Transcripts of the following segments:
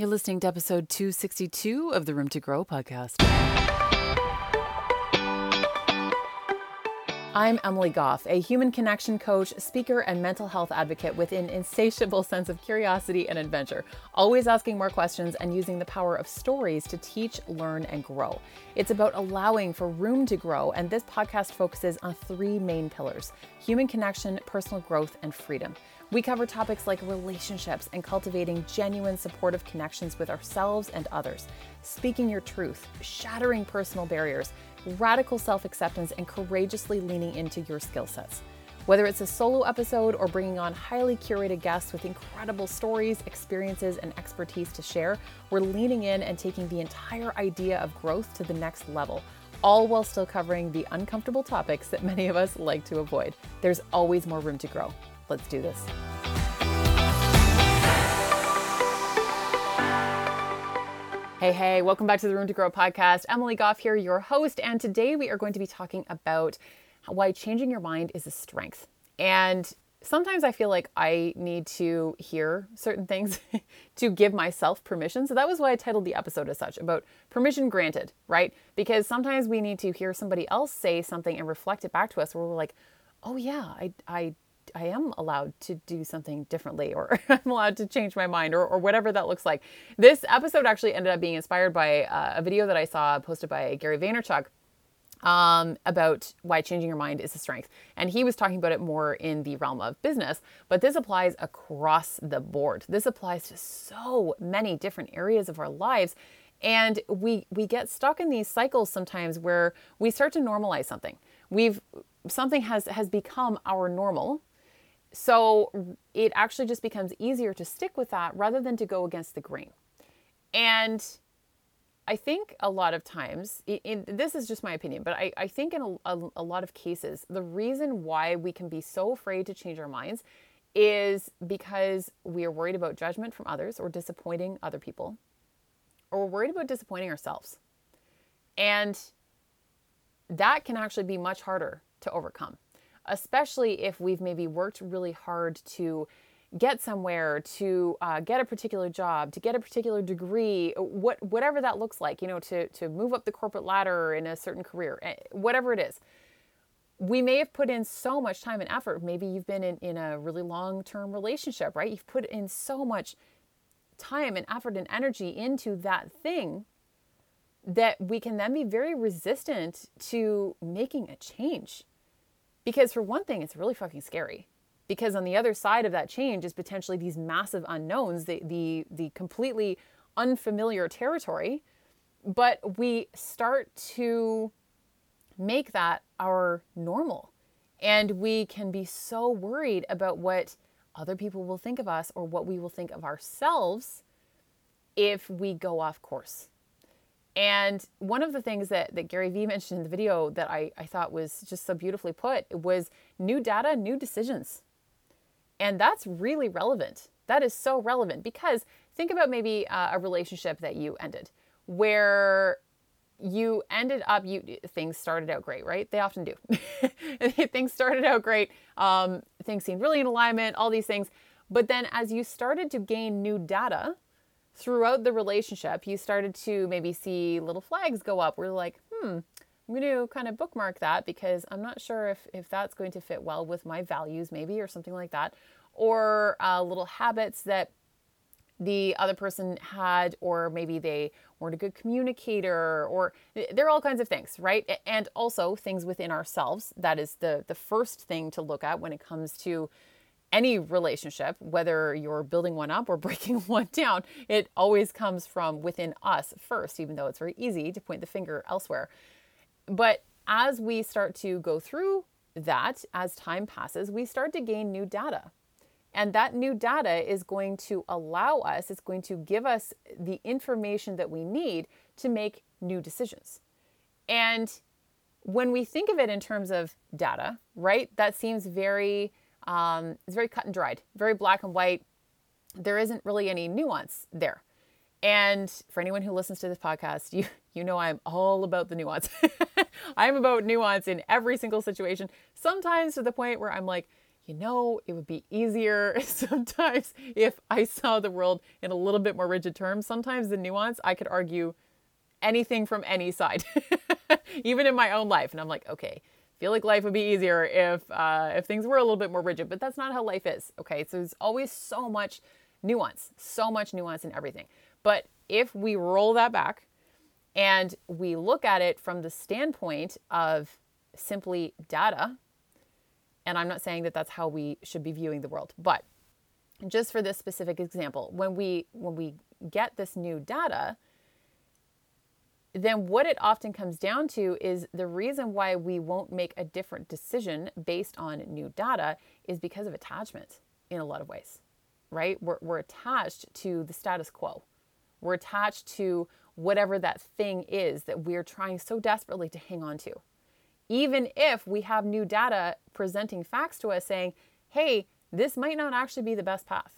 You're listening to episode 262 of the Room to Grow podcast. I'm Emily Goff, a human connection coach, speaker, and mental health advocate with an insatiable sense of curiosity and adventure, always asking more questions and using the power of stories to teach, learn, and grow. It's about allowing for room to grow, and this podcast focuses on three main pillars human connection, personal growth, and freedom. We cover topics like relationships and cultivating genuine supportive connections with ourselves and others, speaking your truth, shattering personal barriers radical self acceptance, and courageously leaning into your skill sets. Whether it's a solo episode or bringing on highly curated guests with incredible stories, experiences, and expertise to share, we're leaning in and taking the entire idea of growth to the next level, all while still covering the uncomfortable topics that many of us like to avoid. There's always more room to grow. Let's do this. Hey, hey, welcome back to the Room to Grow podcast. Emily Goff here, your host, and today we are going to be talking about why changing your mind is a strength. And sometimes I feel like I need to hear certain things to give myself permission. So that was why I titled the episode as such about permission granted, right? Because sometimes we need to hear somebody else say something and reflect it back to us where we're like, oh yeah, I, I I am allowed to do something differently or I'm allowed to change my mind or, or whatever that looks like. This episode actually ended up being inspired by uh, a video that I saw posted by Gary Vaynerchuk um, about why changing your mind is a strength. And he was talking about it more in the realm of business, but this applies across the board. This applies to so many different areas of our lives. And we we get stuck in these cycles sometimes where we start to normalize something. We've something has has become our normal so it actually just becomes easier to stick with that rather than to go against the grain. And I think a lot of times, in, this is just my opinion, but I, I think in a, a, a lot of cases, the reason why we can be so afraid to change our minds is because we are worried about judgment from others or disappointing other people, or we're worried about disappointing ourselves. And that can actually be much harder to overcome especially if we've maybe worked really hard to get somewhere, to uh, get a particular job, to get a particular degree, what whatever that looks like, you know, to to move up the corporate ladder in a certain career, eh, whatever it is. We may have put in so much time and effort. Maybe you've been in, in a really long term relationship, right? You've put in so much time and effort and energy into that thing that we can then be very resistant to making a change because for one thing, it's really fucking scary. Because on the other side of that change is potentially these massive unknowns, the the the completely unfamiliar territory. But we start to make that our normal. And we can be so worried about what other people will think of us or what we will think of ourselves if we go off course. And one of the things that, that Gary Vee mentioned in the video that I, I thought was just so beautifully put was new data, new decisions. And that's really relevant. That is so relevant because think about maybe uh, a relationship that you ended where you ended up you things started out great right they often do things started out great um, things seemed really in alignment all these things but then as you started to gain new data throughout the relationship, you started to maybe see little flags go up. We're like, hmm, I'm going to kind of bookmark that because I'm not sure if, if that's going to fit well with my values, maybe, or something like that. Or uh, little habits that the other person had, or maybe they weren't a good communicator, or there are all kinds of things, right? And also things within ourselves. That is the, the first thing to look at when it comes to any relationship, whether you're building one up or breaking one down, it always comes from within us first, even though it's very easy to point the finger elsewhere. But as we start to go through that, as time passes, we start to gain new data. And that new data is going to allow us, it's going to give us the information that we need to make new decisions. And when we think of it in terms of data, right, that seems very um, it's very cut and dried, very black and white. There isn't really any nuance there. And for anyone who listens to this podcast, you you know I'm all about the nuance. I'm about nuance in every single situation. Sometimes to the point where I'm like, you know, it would be easier sometimes if I saw the world in a little bit more rigid terms. Sometimes the nuance, I could argue anything from any side, even in my own life. And I'm like, okay, feel like life would be easier if uh, if things were a little bit more rigid, but that's not how life is. Okay, so there's always so much nuance, so much nuance in everything. But if we roll that back and we look at it from the standpoint of simply data, and I'm not saying that that's how we should be viewing the world, but just for this specific example, when we when we get this new data, then what it often comes down to is the reason why we won't make a different decision based on new data is because of attachment in a lot of ways, right? We're, we're attached to the status quo. We're attached to whatever that thing is that we're trying so desperately to hang on to. Even if we have new data presenting facts to us saying, hey, this might not actually be the best path.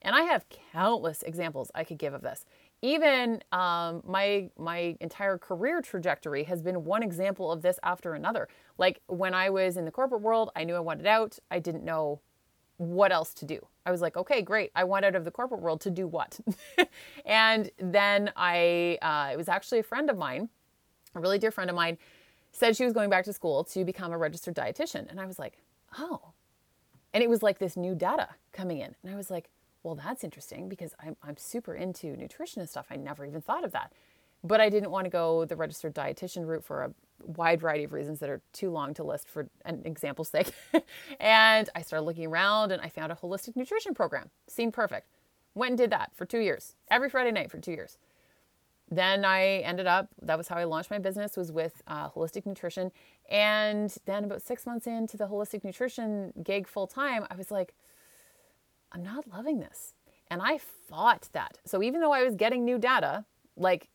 And I have countless examples I could give of this. Even um, my my entire career trajectory has been one example of this after another. Like when I was in the corporate world, I knew I wanted out. I didn't know what else to do. I was like, okay, great. I want out of the corporate world to do what? and then I, uh, it was actually a friend of mine, a really dear friend of mine, said she was going back to school to become a registered dietitian. And I was like, oh. And it was like this new data coming in. And I was like, well, that's interesting because I'm, I'm super into nutrition and stuff. I never even thought of that. But I didn't want to go the registered dietitian route for a wide variety of reasons that are too long to list for an example's sake. and I started looking around and I found a holistic nutrition program. Seemed perfect. Went and did that for two years, every Friday night for two years. Then I ended up, that was how I launched my business, was with uh, holistic nutrition. And then about six months into the holistic nutrition gig full time, I was like, I'm not loving this. And I fought that. So even though I was getting new data, like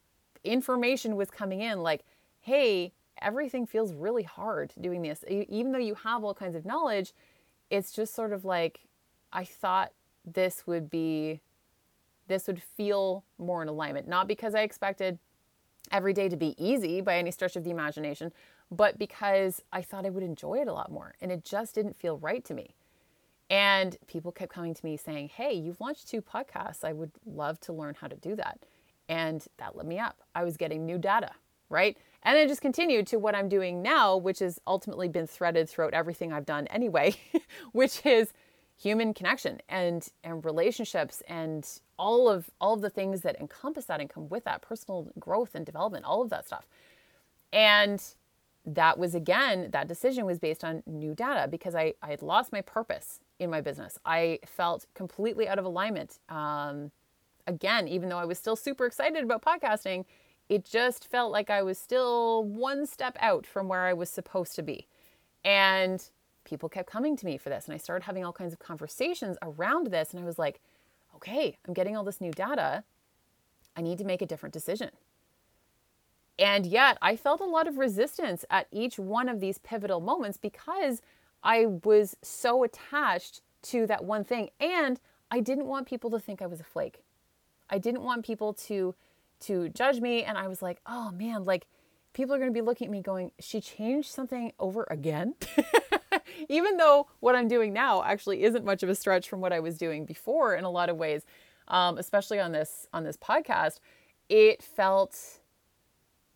information was coming in, like, hey, everything feels really hard doing this. Even though you have all kinds of knowledge, it's just sort of like I thought this would be this would feel more in alignment. Not because I expected every day to be easy by any stretch of the imagination, but because I thought I would enjoy it a lot more. And it just didn't feel right to me. And people kept coming to me saying, Hey, you've launched two podcasts. I would love to learn how to do that. And that lit me up. I was getting new data, right? And then just continued to what I'm doing now, which has ultimately been threaded throughout everything I've done anyway, which is human connection and and relationships and all of all of the things that encompass that and come with that personal growth and development, all of that stuff. And that was again, that decision was based on new data because I, I had lost my purpose in my business. I felt completely out of alignment. Um, again, even though I was still super excited about podcasting, it just felt like I was still one step out from where I was supposed to be. And people kept coming to me for this. And I started having all kinds of conversations around this. And I was like, okay, I'm getting all this new data. I need to make a different decision. And yet I felt a lot of resistance at each one of these pivotal moments because I was so attached to that one thing. And I didn't want people to think I was a flake. I didn't want people to to judge me. And I was like, oh man, like people are going to be looking at me going, she changed something over again. Even though what I'm doing now actually isn't much of a stretch from what I was doing before in a lot of ways, um, especially on this on this podcast, it felt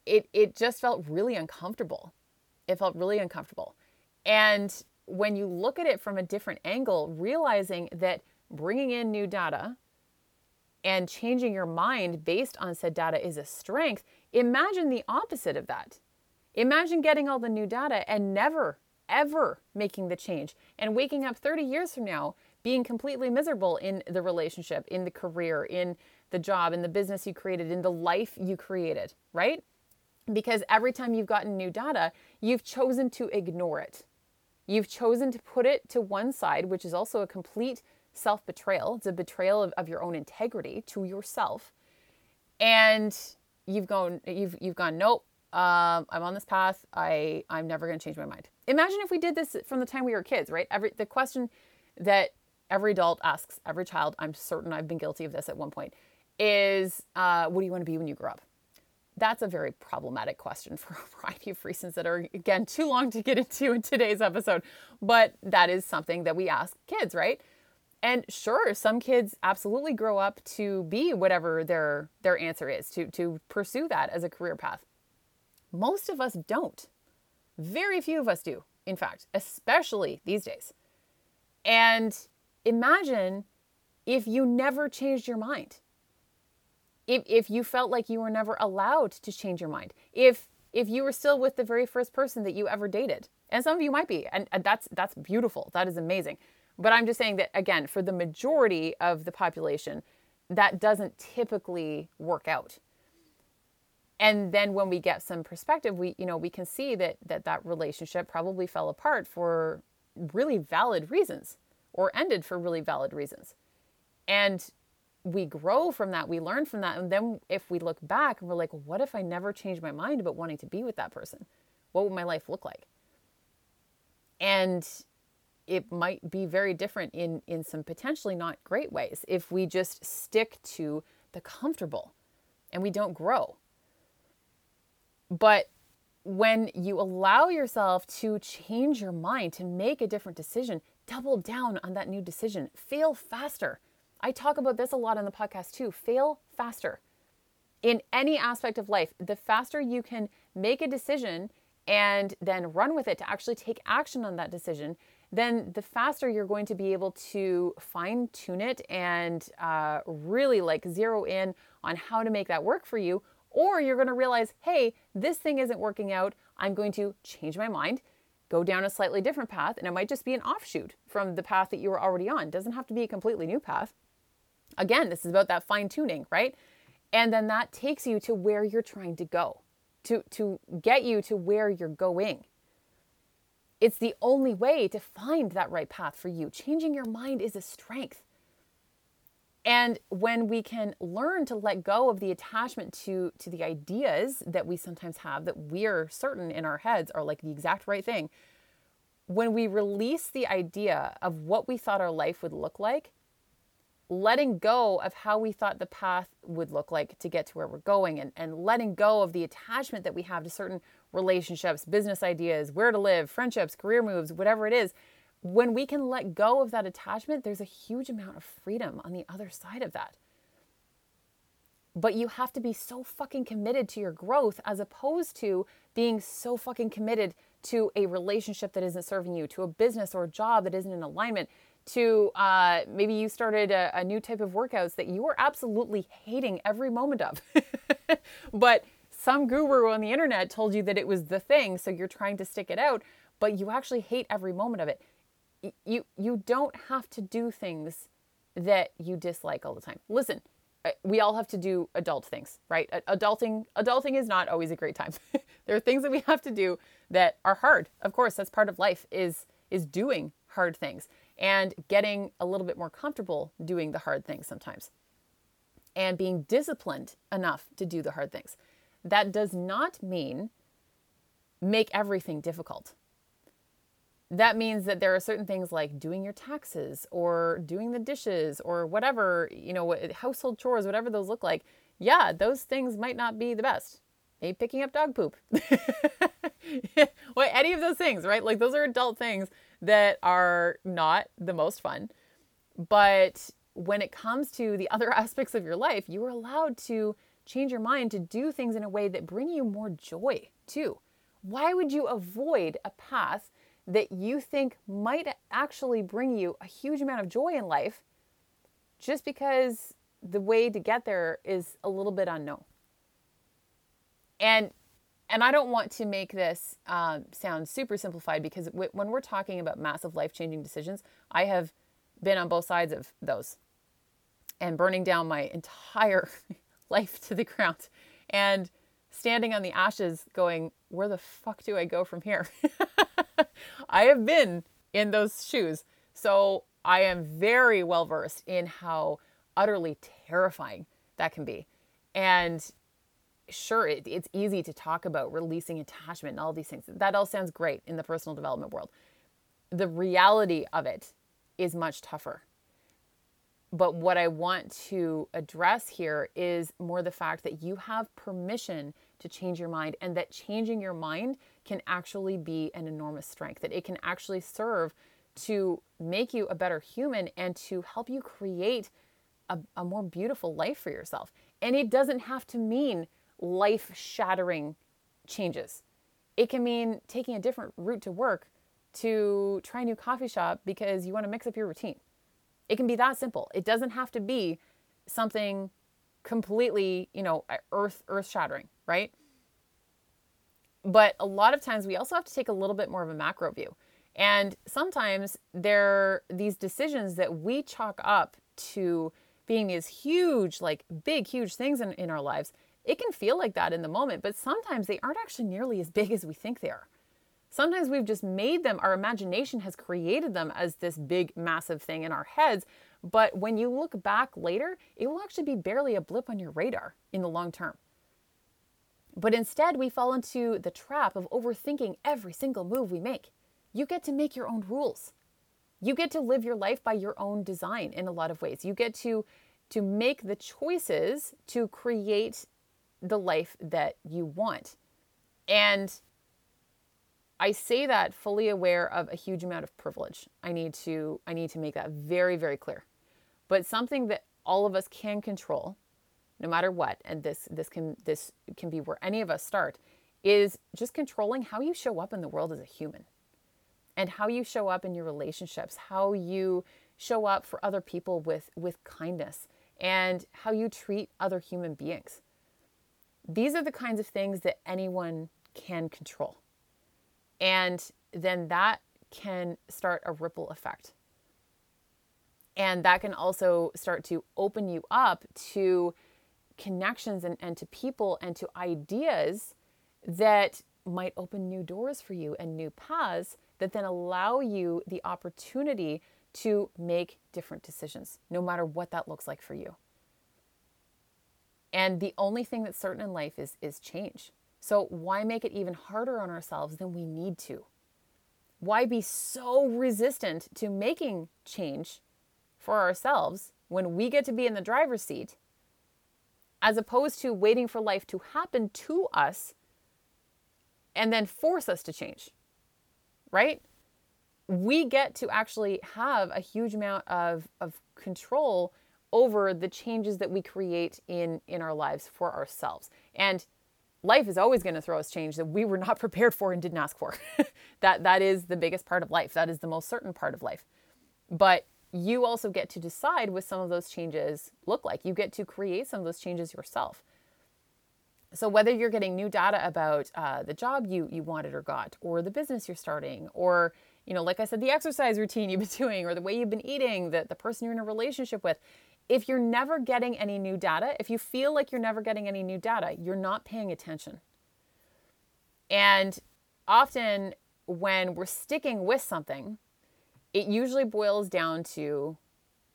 it it just felt really uncomfortable. It felt really uncomfortable. And when you look at it from a different angle, realizing that bringing in new data and changing your mind based on said data is a strength, imagine the opposite of that. Imagine getting all the new data and never, ever making the change and waking up 30 years from now being completely miserable in the relationship, in the career, in the job, in the business you created, in the life you created, right? Because every time you've gotten new data, you've chosen to ignore it. You've chosen to put it to one side, which is also a complete self betrayal. It's a betrayal of, of your own integrity to yourself. And you've gone, you've, you've gone, nope, um, I'm on this path. I, I'm never going to change my mind. Imagine if we did this from the time we were kids, right? Every, the question that every adult asks every child, I'm certain I've been guilty of this at one point, is uh, what do you want to be when you grow up? That's a very problematic question for a variety of reasons that are, again, too long to get into in today's episode. But that is something that we ask kids, right? And sure, some kids absolutely grow up to be whatever their their answer is, to to pursue that as a career path. Most of us don't. Very few of us do, in fact, especially these days. And imagine if you never changed your mind. If, if you felt like you were never allowed to change your mind. If if you were still with the very first person that you ever dated. And some of you might be, and, and that's that's beautiful. That is amazing. But I'm just saying that, again, for the majority of the population, that doesn't typically work out. And then when we get some perspective, we, you know, we can see that that, that relationship probably fell apart for really valid reasons or ended for really valid reasons. And we grow from that, we learn from that. And then if we look back and we're like, what if I never changed my mind about wanting to be with that person? What would my life look like? And it might be very different in in some potentially not great ways if we just stick to the comfortable and we don't grow. But when you allow yourself to change your mind, to make a different decision, double down on that new decision, fail faster. I talk about this a lot on the podcast too. Fail faster. In any aspect of life, the faster you can make a decision and then run with it to actually take action on that decision, then the faster you're going to be able to fine tune it and uh, really like zero in on how to make that work for you. Or you're going to realize, hey, this thing isn't working out. I'm going to change my mind, go down a slightly different path, and it might just be an offshoot from the path that you were already on. It doesn't have to be a completely new path. Again, this is about that fine tuning, right? And then that takes you to where you're trying to go, to, to get you to where you're going. It's the only way to find that right path for you. Changing your mind is a strength. And when we can learn to let go of the attachment to, to the ideas that we sometimes have that we're certain in our heads are like the exact right thing, when we release the idea of what we thought our life would look like, letting go of how we thought the path would look like to get to where we're going and, and letting go of the attachment that we have to certain relationships, business ideas, where to live, friendships, career moves, whatever it is, when we can let go of that attachment, there's a huge amount of freedom on the other side of that. But you have to be so fucking committed to your growth as opposed to being so fucking committed to a relationship that isn't serving you, to a business or a job that isn't in alignment, to uh, maybe you started a, a new type of workouts that you are absolutely hating every moment of. but some guru on the internet told you that it was the thing, so you're trying to stick it out, but you actually hate every moment of it. You you don't have to do things that you dislike all the time. Listen, we all have to do adult things, right? Adulting adulting is not always a great time. there are things that we have to do that are hard. Of course, that's part of life is is doing hard things and getting a little bit more comfortable doing the hard things sometimes and being disciplined enough to do the hard things. That does not mean make everything difficult. That means that there are certain things like doing your taxes or doing the dishes or whatever, you know, household chores, whatever those look like. Yeah, those things might not be the best. Maybe picking up dog poop. well, any of those things, right? Like those are adult things that are not the most fun. But when it comes to the other aspects of your life, you are allowed to change your mind to do things in a way that bring you more joy too. Why would you avoid a path that you think might actually bring you a huge amount of joy in life just because the way to get there is a little bit unknown? And and I don't want to make this um, sound super simplified because w- when we're talking about massive life changing decisions, I have been on both sides of those and burning down my entire life to the ground and standing on the ashes going, where the fuck do I go from here? I have been in those shoes. So I am very well versed in how utterly terrifying that can be. And sure, it, it's easy to talk about releasing attachment and all these things. That all sounds great in the personal development world. The reality of it is much tougher But what I want to address here is more the fact that you have permission to change your mind and that changing your mind can actually be an enormous strength, that it can actually serve to make you a better human and to help you create a, a more beautiful life for yourself. And it doesn't have to mean life shattering changes. It can mean taking a different route to work to try a new coffee shop because you want to mix up your routine. It can be that simple. It doesn't have to be something completely, you know, earth earth shattering, right? But a lot of times we also have to take a little bit more of a macro view. And sometimes there are these decisions that we chalk up to being these huge, like big, huge things in, in our lives, it can feel like that in the moment, but sometimes they aren't actually nearly as big as we think they are. Sometimes we've just made them, our imagination has created them as this big, massive thing in our heads. But when you look back later, it will actually be barely a blip on your radar in the long term. But instead, we fall into the trap of overthinking every single move we make. You get to make your own rules. You get to live your life by your own design in a lot of ways. You get to to make the choices to create the life that you want. And I say that fully aware of a huge amount of privilege. I need to I need to make that very very clear. But something that all of us can control no matter what and this this can this can be where any of us start is just controlling how you show up in the world as a human and how you show up in your relationships, how you show up for other people with with kindness and how you treat other human beings. These are the kinds of things that anyone can control. And then that can start a ripple effect. And that can also start to open you up to connections and, and to people and to ideas that might open new doors for you and new paths that then allow you the opportunity to make different decisions, no matter what that looks like for you. And the only thing that's certain in life is, is change. So, why make it even harder on ourselves than we need to? Why be so resistant to making change for ourselves when we get to be in the driver's seat, as opposed to waiting for life to happen to us and then force us to change? Right? We get to actually have a huge amount of, of control over the changes that we create in in our lives for ourselves. And life is always going to throw us change that we were not prepared for and didn't ask for. that that is the biggest part of life. That is the most certain part of life. But you also get to decide what some of those changes look like. You get to create some of those changes yourself. So whether you're getting new data about uh, the job you you wanted or got, or the business you're starting, or you know, like I said, the exercise routine you've been doing, or the way you've been eating, the, the person you're in a relationship with, if you're never getting any new data, if you feel like you're never getting any new data, you're not paying attention. And often when we're sticking with something, it usually boils down to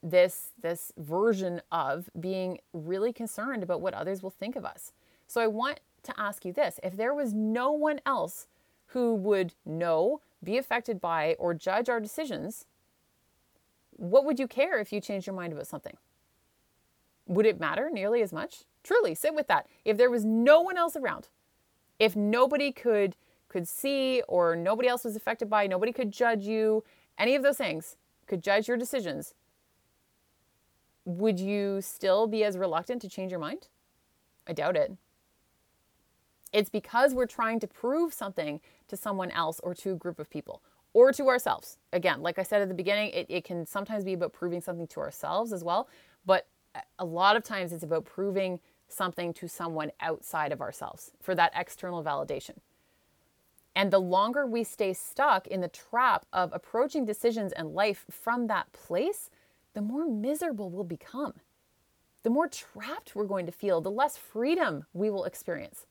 this this version of being really concerned about what others will think of us. So I want to ask you this, if there was no one else who would know, be affected by or judge our decisions, what would you care if you changed your mind about something? Would it matter nearly as much? Truly, sit with that. If there was no one else around, if nobody could could see or nobody else was affected by, nobody could judge you, any of those things could judge your decisions, would you still be as reluctant to change your mind? I doubt it. It's because we're trying to prove something to someone else or to a group of people or to ourselves. Again, like I said at the beginning, it, it can sometimes be about proving something to ourselves as well. But a lot of times it's about proving something to someone outside of ourselves for that external validation. And the longer we stay stuck in the trap of approaching decisions and life from that place, the more miserable we'll become. The more trapped we're going to feel, the less freedom we will experience.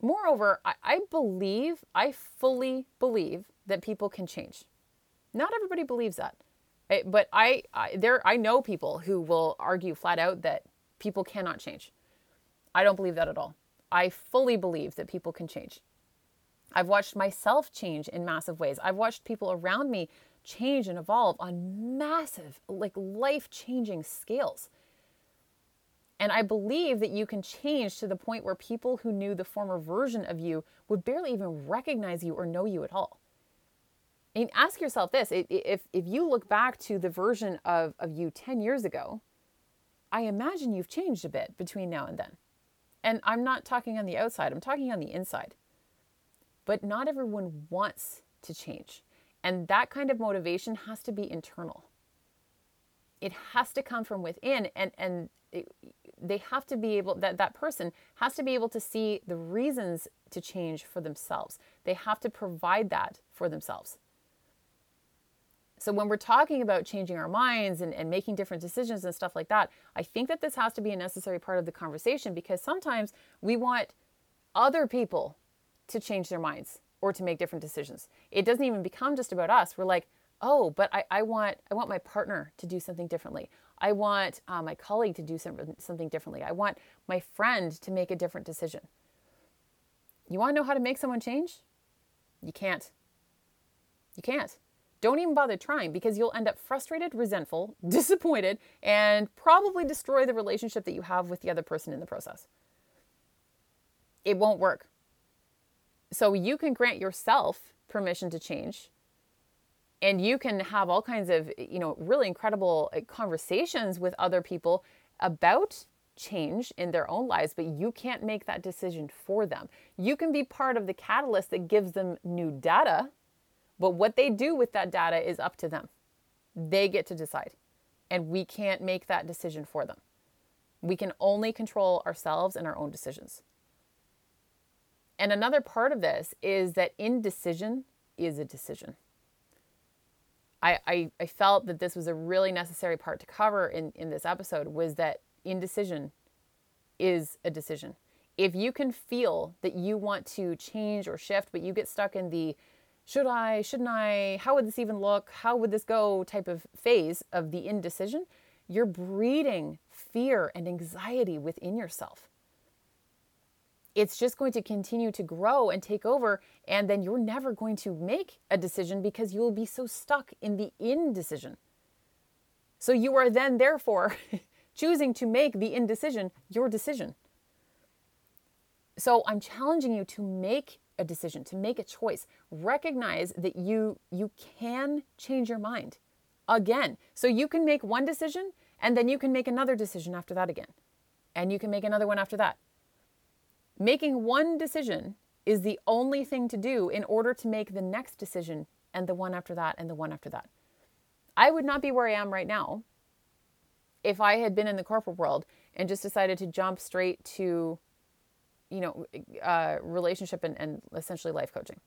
Moreover, I, believe, I fully believe that people can change. Not everybody believes that. Eh, but I, I there I know people who will argue flat out that people cannot change. I don't believe that at all. I fully believe that people can change. I've watched myself change in massive ways. I've watched people around me change and evolve on massive, like life changing scales. And I believe that you can change to the point where people who knew the former version of you would barely even recognize you or know you at all. And ask yourself this if, if you look back to the version of, of you 10 years ago, I imagine you've changed a bit between now and then. And I'm not talking on the outside, I'm talking on the inside. But not everyone wants to change. And that kind of motivation has to be internal. It has to come from within and and they have to be able that that person has to be able to see the reasons to change for themselves. They have to provide that for themselves. So when we're talking about changing our minds and, and making different decisions and stuff like that, I think that this has to be a necessary part of the conversation because sometimes we want other people to change their minds or to make different decisions. It doesn't even become just about us. We're like, oh, but I, I want I want my partner to do something differently. I want uh, my colleague to do some, something differently. I want my friend to make a different decision. You want to know how to make someone change? You can't. You can't. Don't even bother trying because you'll end up frustrated, resentful, disappointed, and probably destroy the relationship that you have with the other person in the process. It won't work. So you can grant yourself permission to change and you can have all kinds of you know really incredible uh, conversations with other people about change in their own lives but you can't make that decision for them you can be part of the catalyst that gives them new data but what they do with that data is up to them they get to decide and we can't make that decision for them we can only control ourselves and our own decisions and another part of this is that indecision is a decision. I, I, I, felt that this was a really necessary part to cover in, in this episode was that indecision is a decision. If you can feel that you want to change or shift, but you get stuck in the should I, shouldn't I, how would this even look, how would this go type of phase of the indecision, you're breeding fear and anxiety within yourself it's just going to continue to grow and take over. And then you're never going to make a decision because you will be so stuck in the indecision. So you are then, therefore, choosing to make the indecision your decision. So I'm challenging you to make a decision, to make a choice. Recognize that you you can change your mind again. So you can make one decision and then you can make another decision after that again. And you can make another one after that. Making one decision is the only thing to do in order to make the next decision and the one after that and the one after that. I would not be where I am right now if I had been in the corporate world and just decided to jump straight to, you know, uh, relationship and, and essentially life coaching.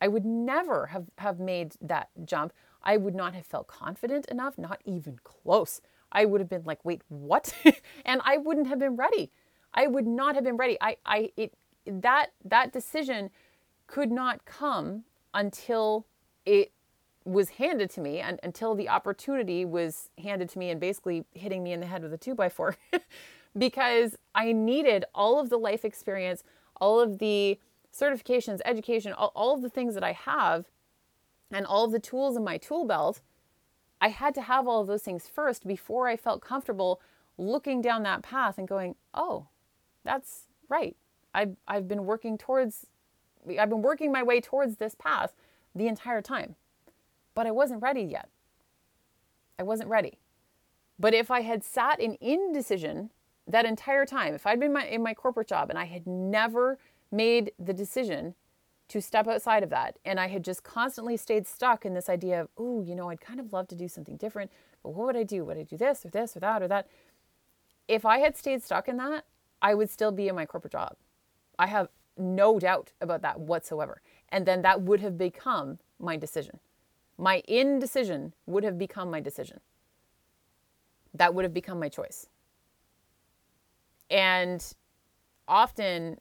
I would never have, have made that jump. I would not have felt confident enough, not even close. I would have been like, wait, what? and I wouldn't have been ready. I would not have been ready. I, I, it, that, that decision could not come until it was handed to me and until the opportunity was handed to me and basically hitting me in the head with a two by four because I needed all of the life experience, all of the certifications, education, all, all of the things that I have and all of the tools in my tool belt. I had to have all of those things first before I felt comfortable looking down that path and going, oh, that's right. I've, I've been working towards, I've been working my way towards this path the entire time, but I wasn't ready yet. I wasn't ready. But if I had sat in indecision that entire time, if I'd been my, in my corporate job and I had never made the decision to step outside of that, and I had just constantly stayed stuck in this idea of, oh, you know, I'd kind of love to do something different, but what would I do? Would I do this or this or that or that? If I had stayed stuck in that, I would still be in my corporate job. I have no doubt about that whatsoever. And then that would have become my decision. My indecision would have become my decision. That would have become my choice. And often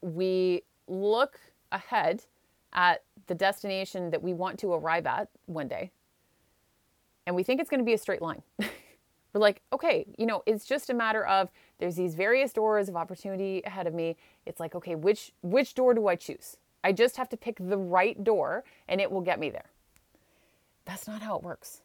we look ahead at the destination that we want to arrive at one day, and we think it's going to be a straight line. We're like, okay, you know, it's just a matter of there's these various doors of opportunity ahead of me. It's like, okay, which which door do I choose? I just have to pick the right door and it will get me there. That's not how it works.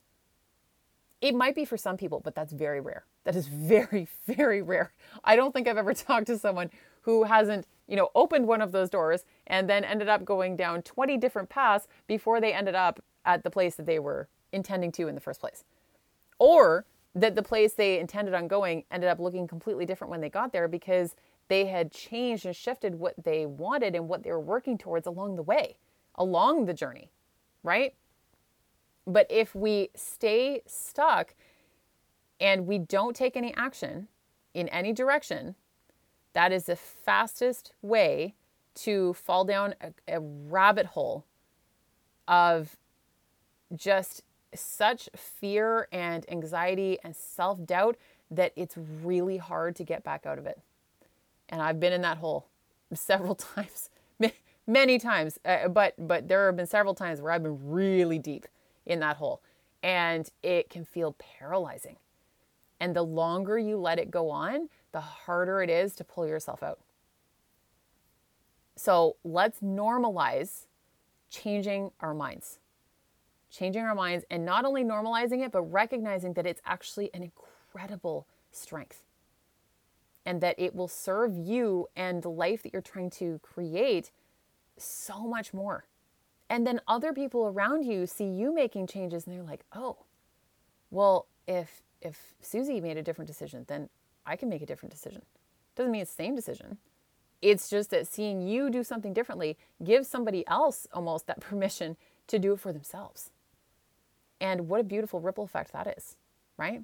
It might be for some people, but that's very rare. That is very, very rare. I don't think I've ever talked to someone who hasn't, you know, opened one of those doors and then ended up going down 20 different paths before they ended up at the place that they were intending to in the first place. Or that the place they intended on going ended up looking completely different when they got there because they had changed and shifted what they wanted and what they were working towards along the way, along the journey, right? But if we stay stuck and we don't take any action in any direction, that is the fastest way to fall down a, a rabbit hole of just such fear and anxiety and self doubt that it's really hard to get back out of it. And I've been in that hole several times, many times, uh, but but there have been several times where I've been really deep in that hole, and it can feel paralyzing. And the longer you let it go on, the harder it is to pull yourself out. So let's normalize changing our minds changing our minds and not only normalizing it, but recognizing that it's actually an incredible strength and that it will serve you and the life that you're trying to create so much more. And then other people around you see you making changes and they're like, "Oh, well, if if Susie made a different decision, then I can make a different decision." Doesn't mean it's the same decision. It's just that seeing you do something differently gives somebody else almost that permission to do it for themselves. And what a beautiful ripple effect that is, right?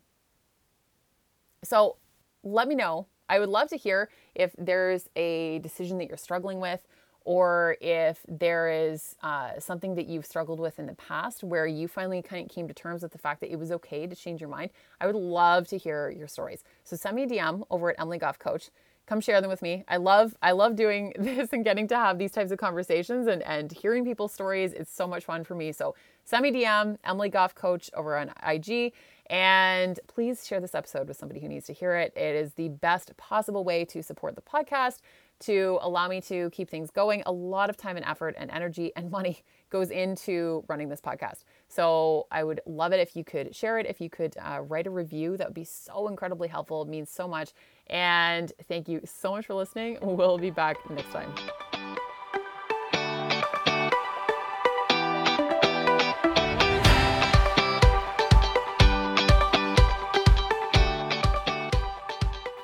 So let me know. I would love to hear if there's a decision that you're struggling with, or if there is uh, something that you've struggled with in the past where you finally kind of came to terms with the fact that it was okay to change your mind. I would love to hear your stories. So send me a DM over at Emily Goff Coach come share them with me. I love I love doing this and getting to have these types of conversations and and hearing people's stories. It's so much fun for me. So send me DM Emily Goff Coach over on IG. And please share this episode with somebody who needs to hear it. It is the best possible way to support the podcast, to allow me to keep things going. A lot of time and effort and energy and money goes into running this podcast. So I would love it if you could share it, if you could uh, write a review. That would be so incredibly helpful. It means so much. And thank you so much for listening. We'll be back next time.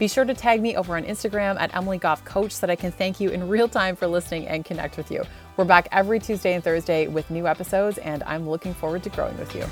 Be sure to tag me over on Instagram at Emily Goff Coach so that I can thank you in real time for listening and connect with you. We're back every Tuesday and Thursday with new episodes, and I'm looking forward to growing with you.